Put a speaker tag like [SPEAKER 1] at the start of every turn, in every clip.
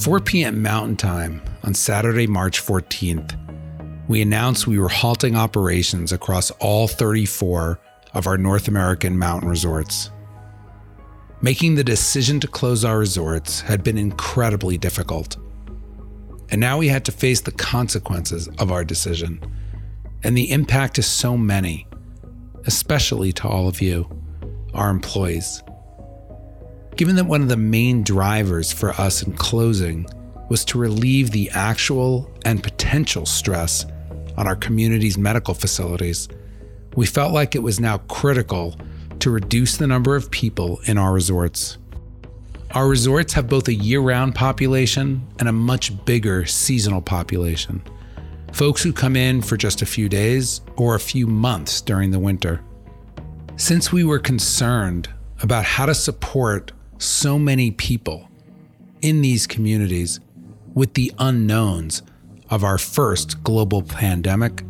[SPEAKER 1] 4 p.m. Mountain Time on Saturday, March 14th, we announced we were halting operations across all 34 of our North American mountain resorts. Making the decision to close our resorts had been incredibly difficult. And now we had to face the consequences of our decision and the impact to so many, especially to all of you, our employees. Given that one of the main drivers for us in closing was to relieve the actual and potential stress on our community's medical facilities, we felt like it was now critical to reduce the number of people in our resorts. Our resorts have both a year round population and a much bigger seasonal population. Folks who come in for just a few days or a few months during the winter. Since we were concerned about how to support so many people in these communities with the unknowns of our first global pandemic,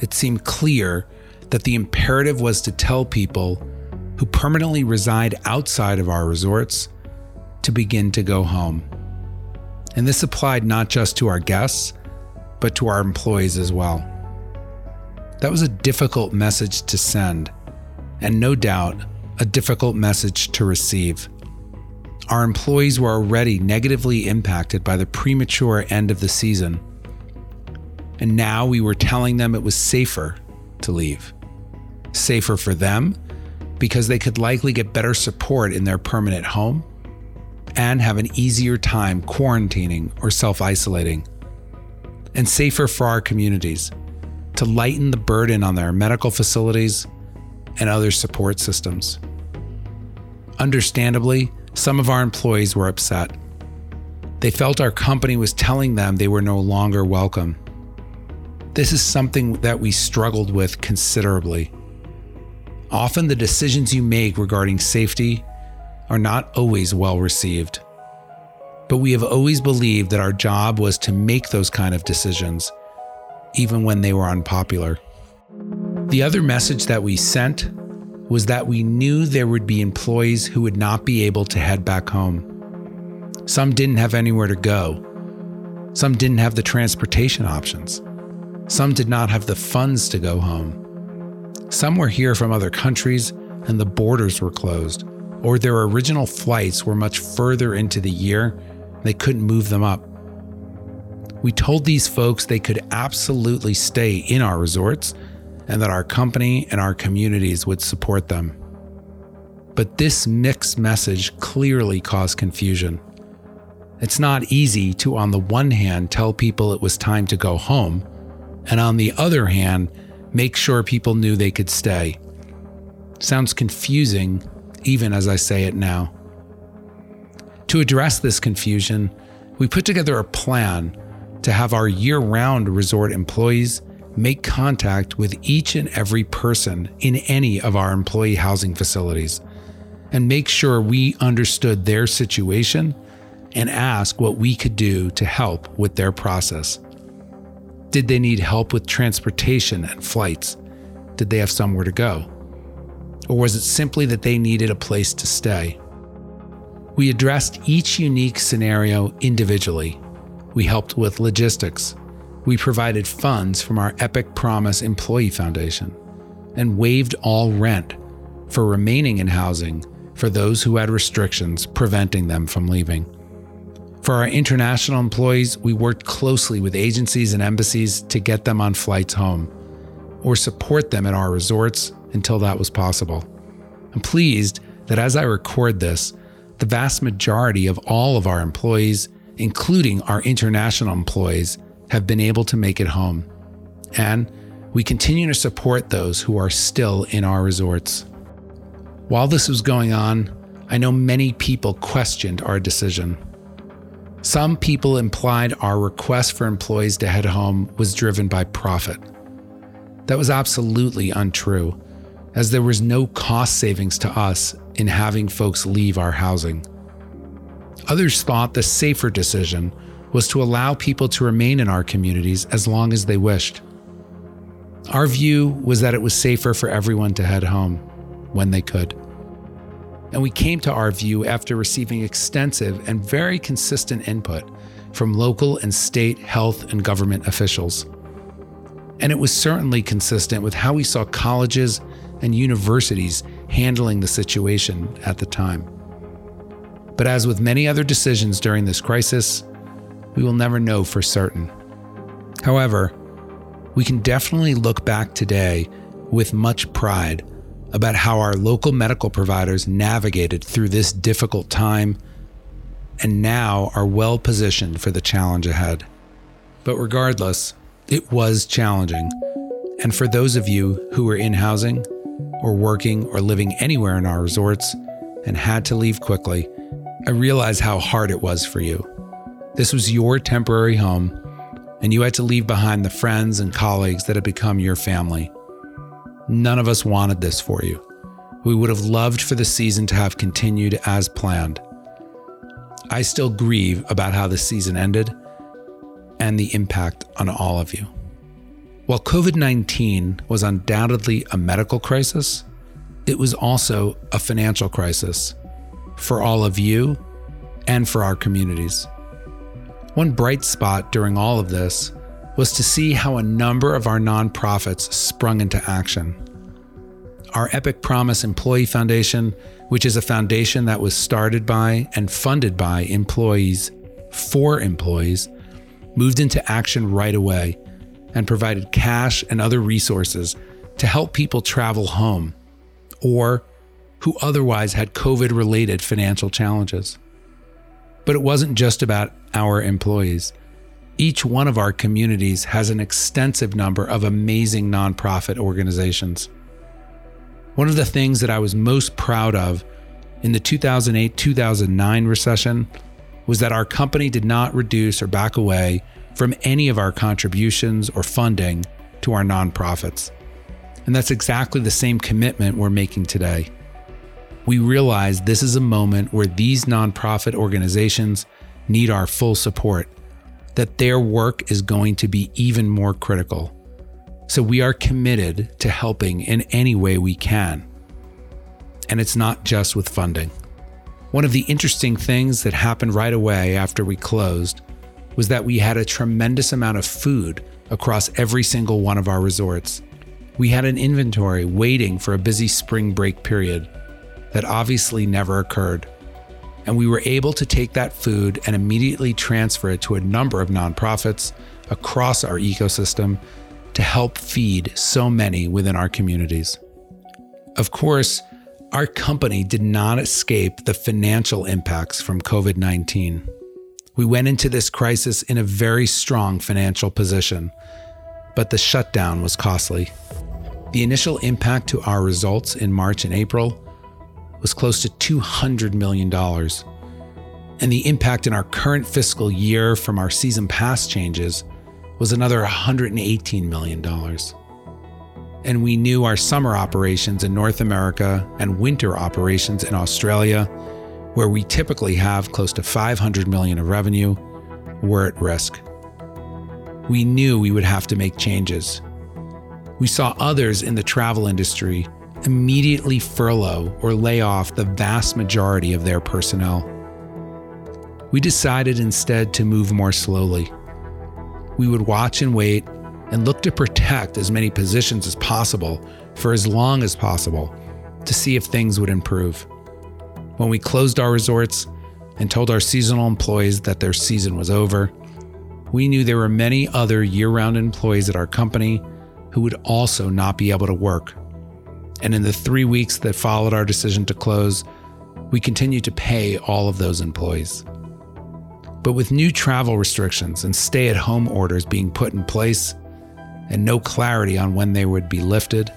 [SPEAKER 1] it seemed clear that the imperative was to tell people who permanently reside outside of our resorts to begin to go home. And this applied not just to our guests, but to our employees as well. That was a difficult message to send, and no doubt a difficult message to receive. Our employees were already negatively impacted by the premature end of the season, and now we were telling them it was safer to leave. Safer for them because they could likely get better support in their permanent home and have an easier time quarantining or self isolating. And safer for our communities to lighten the burden on their medical facilities and other support systems. Understandably, some of our employees were upset. They felt our company was telling them they were no longer welcome. This is something that we struggled with considerably. Often, the decisions you make regarding safety are not always well received. But we have always believed that our job was to make those kind of decisions, even when they were unpopular. The other message that we sent was that we knew there would be employees who would not be able to head back home. Some didn't have anywhere to go. Some didn't have the transportation options. Some did not have the funds to go home. Some were here from other countries and the borders were closed, or their original flights were much further into the year, they couldn't move them up. We told these folks they could absolutely stay in our resorts and that our company and our communities would support them. But this mixed message clearly caused confusion. It's not easy to, on the one hand, tell people it was time to go home, and on the other hand, make sure people knew they could stay. Sounds confusing, even as I say it now. To address this confusion, we put together a plan to have our year round resort employees make contact with each and every person in any of our employee housing facilities and make sure we understood their situation and ask what we could do to help with their process. Did they need help with transportation and flights? Did they have somewhere to go? Or was it simply that they needed a place to stay? We addressed each unique scenario individually. We helped with logistics, we provided funds from our Epic Promise Employee Foundation and waived all rent for remaining in housing for those who had restrictions preventing them from leaving. For our international employees, we worked closely with agencies and embassies to get them on flights home or support them at our resorts until that was possible. I'm pleased that as I record this, the vast majority of all of our employees, including our international employees, have been able to make it home. And we continue to support those who are still in our resorts. While this was going on, I know many people questioned our decision. Some people implied our request for employees to head home was driven by profit. That was absolutely untrue, as there was no cost savings to us in having folks leave our housing. Others thought the safer decision was to allow people to remain in our communities as long as they wished. Our view was that it was safer for everyone to head home when they could. And we came to our view after receiving extensive and very consistent input from local and state health and government officials. And it was certainly consistent with how we saw colleges and universities handling the situation at the time. But as with many other decisions during this crisis, we will never know for certain. However, we can definitely look back today with much pride about how our local medical providers navigated through this difficult time and now are well positioned for the challenge ahead. But regardless, it was challenging. And for those of you who were in housing or working or living anywhere in our resorts and had to leave quickly, I realize how hard it was for you. This was your temporary home, and you had to leave behind the friends and colleagues that had become your family. None of us wanted this for you. We would have loved for the season to have continued as planned. I still grieve about how the season ended and the impact on all of you. While COVID 19 was undoubtedly a medical crisis, it was also a financial crisis for all of you and for our communities. One bright spot during all of this was to see how a number of our nonprofits sprung into action. Our Epic Promise Employee Foundation, which is a foundation that was started by and funded by employees for employees, moved into action right away and provided cash and other resources to help people travel home or who otherwise had COVID related financial challenges. But it wasn't just about our employees. Each one of our communities has an extensive number of amazing nonprofit organizations. One of the things that I was most proud of in the 2008 2009 recession was that our company did not reduce or back away from any of our contributions or funding to our nonprofits. And that's exactly the same commitment we're making today. We realize this is a moment where these nonprofit organizations need our full support that their work is going to be even more critical. So we are committed to helping in any way we can. And it's not just with funding. One of the interesting things that happened right away after we closed was that we had a tremendous amount of food across every single one of our resorts. We had an inventory waiting for a busy spring break period that obviously never occurred and we were able to take that food and immediately transfer it to a number of nonprofits across our ecosystem to help feed so many within our communities. Of course, our company did not escape the financial impacts from COVID 19. We went into this crisis in a very strong financial position, but the shutdown was costly. The initial impact to our results in March and April was close to $200 million. And the impact in our current fiscal year from our season pass changes was another $118 million. And we knew our summer operations in North America and winter operations in Australia, where we typically have close to 500 million of revenue, were at risk. We knew we would have to make changes. We saw others in the travel industry immediately furlough or lay off the vast majority of their personnel. We decided instead to move more slowly. We would watch and wait and look to protect as many positions as possible for as long as possible to see if things would improve. When we closed our resorts and told our seasonal employees that their season was over, we knew there were many other year round employees at our company who would also not be able to work and in the three weeks that followed our decision to close, we continued to pay all of those employees. But with new travel restrictions and stay at home orders being put in place, and no clarity on when they would be lifted,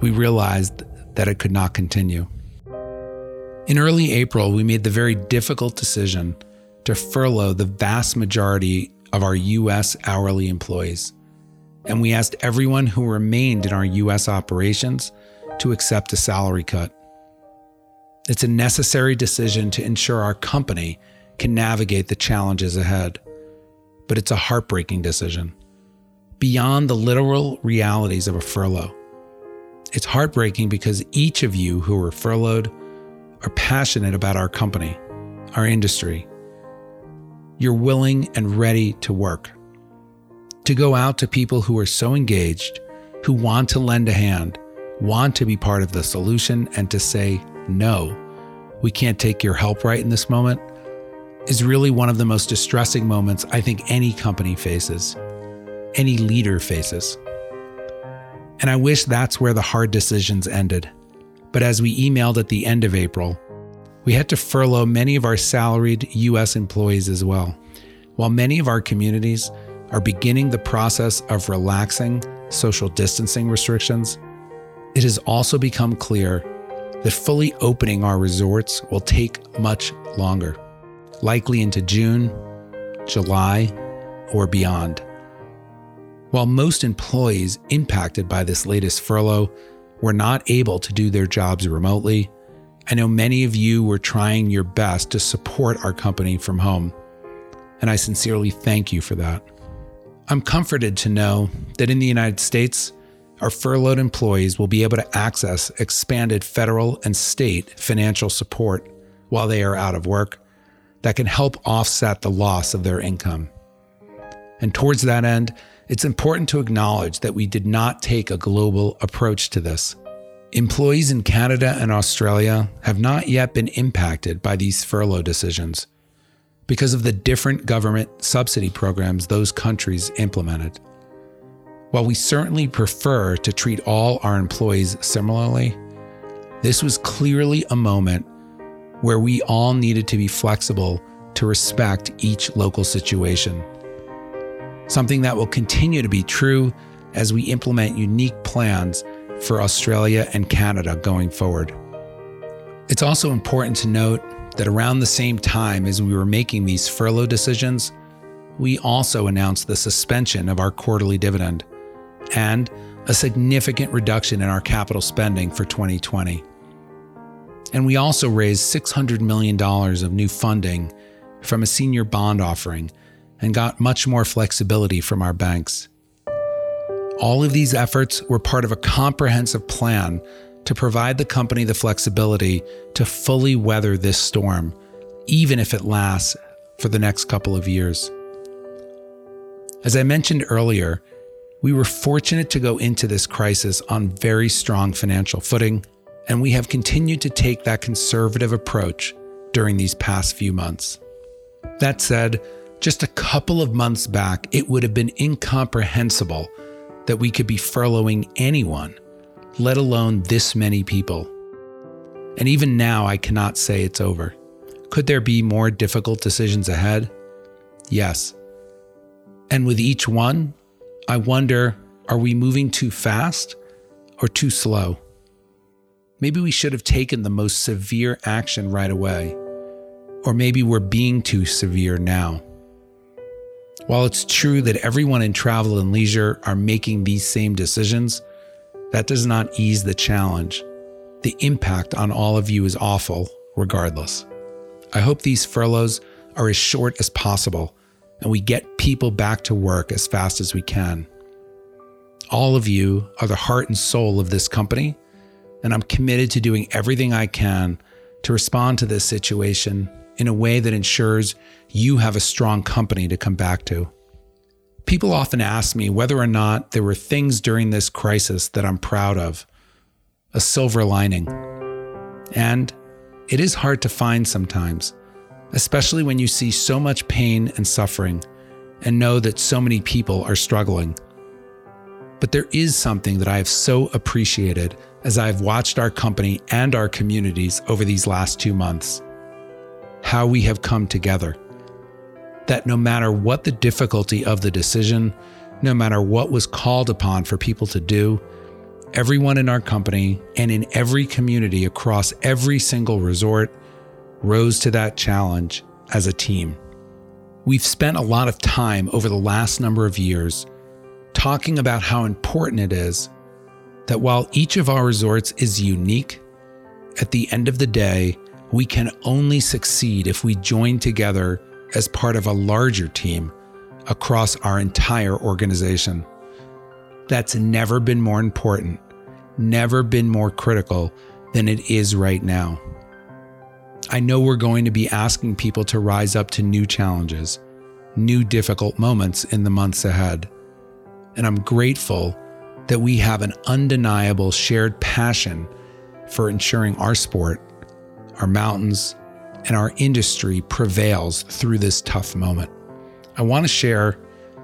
[SPEAKER 1] we realized that it could not continue. In early April, we made the very difficult decision to furlough the vast majority of our U.S. hourly employees. And we asked everyone who remained in our U.S. operations to accept a salary cut. It's a necessary decision to ensure our company can navigate the challenges ahead, but it's a heartbreaking decision. Beyond the literal realities of a furlough, it's heartbreaking because each of you who were furloughed are passionate about our company, our industry. You're willing and ready to work, to go out to people who are so engaged, who want to lend a hand, want to be part of the solution, and to say, no, we can't take your help right in this moment, is really one of the most distressing moments I think any company faces, any leader faces. And I wish that's where the hard decisions ended. But as we emailed at the end of April, we had to furlough many of our salaried US employees as well. While many of our communities are beginning the process of relaxing social distancing restrictions, it has also become clear that fully opening our resorts will take much longer, likely into June, July, or beyond. While most employees impacted by this latest furlough were not able to do their jobs remotely, I know many of you were trying your best to support our company from home, and I sincerely thank you for that. I'm comforted to know that in the United States, our furloughed employees will be able to access expanded federal and state financial support while they are out of work that can help offset the loss of their income. And towards that end, it's important to acknowledge that we did not take a global approach to this. Employees in Canada and Australia have not yet been impacted by these furlough decisions because of the different government subsidy programs those countries implemented. While we certainly prefer to treat all our employees similarly, this was clearly a moment where we all needed to be flexible to respect each local situation something that will continue to be true as we implement unique plans for Australia and Canada going forward. It's also important to note that around the same time as we were making these furlough decisions, we also announced the suspension of our quarterly dividend and a significant reduction in our capital spending for 2020. And we also raised $600 million of new funding from a senior bond offering and got much more flexibility from our banks. All of these efforts were part of a comprehensive plan to provide the company the flexibility to fully weather this storm, even if it lasts for the next couple of years. As I mentioned earlier, we were fortunate to go into this crisis on very strong financial footing, and we have continued to take that conservative approach during these past few months. That said, just a couple of months back, it would have been incomprehensible that we could be furloughing anyone, let alone this many people. And even now, I cannot say it's over. Could there be more difficult decisions ahead? Yes. And with each one, I wonder are we moving too fast or too slow? Maybe we should have taken the most severe action right away. Or maybe we're being too severe now. While it's true that everyone in travel and leisure are making these same decisions, that does not ease the challenge. The impact on all of you is awful, regardless. I hope these furloughs are as short as possible and we get people back to work as fast as we can. All of you are the heart and soul of this company, and I'm committed to doing everything I can to respond to this situation in a way that ensures you have a strong company to come back to. People often ask me whether or not there were things during this crisis that I'm proud of, a silver lining. And it is hard to find sometimes, especially when you see so much pain and suffering and know that so many people are struggling. But there is something that I have so appreciated as I've watched our company and our communities over these last two months how we have come together. That no matter what the difficulty of the decision, no matter what was called upon for people to do, everyone in our company and in every community across every single resort rose to that challenge as a team. We've spent a lot of time over the last number of years talking about how important it is that while each of our resorts is unique, at the end of the day, we can only succeed if we join together as part of a larger team across our entire organization. That's never been more important, never been more critical than it is right now. I know we're going to be asking people to rise up to new challenges, new difficult moments in the months ahead. And I'm grateful that we have an undeniable shared passion for ensuring our sport, our mountains, and our industry prevails through this tough moment. I want to share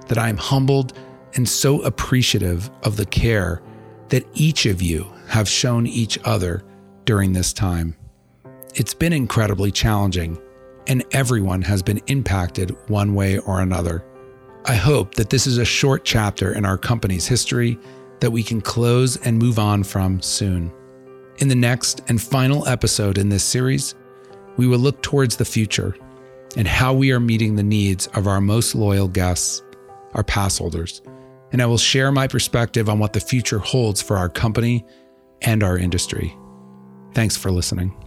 [SPEAKER 1] that I'm humbled and so appreciative of the care that each of you have shown each other during this time. It's been incredibly challenging, and everyone has been impacted one way or another. I hope that this is a short chapter in our company's history that we can close and move on from soon. In the next and final episode in this series, we will look towards the future and how we are meeting the needs of our most loyal guests, our pass holders. And I will share my perspective on what the future holds for our company and our industry. Thanks for listening.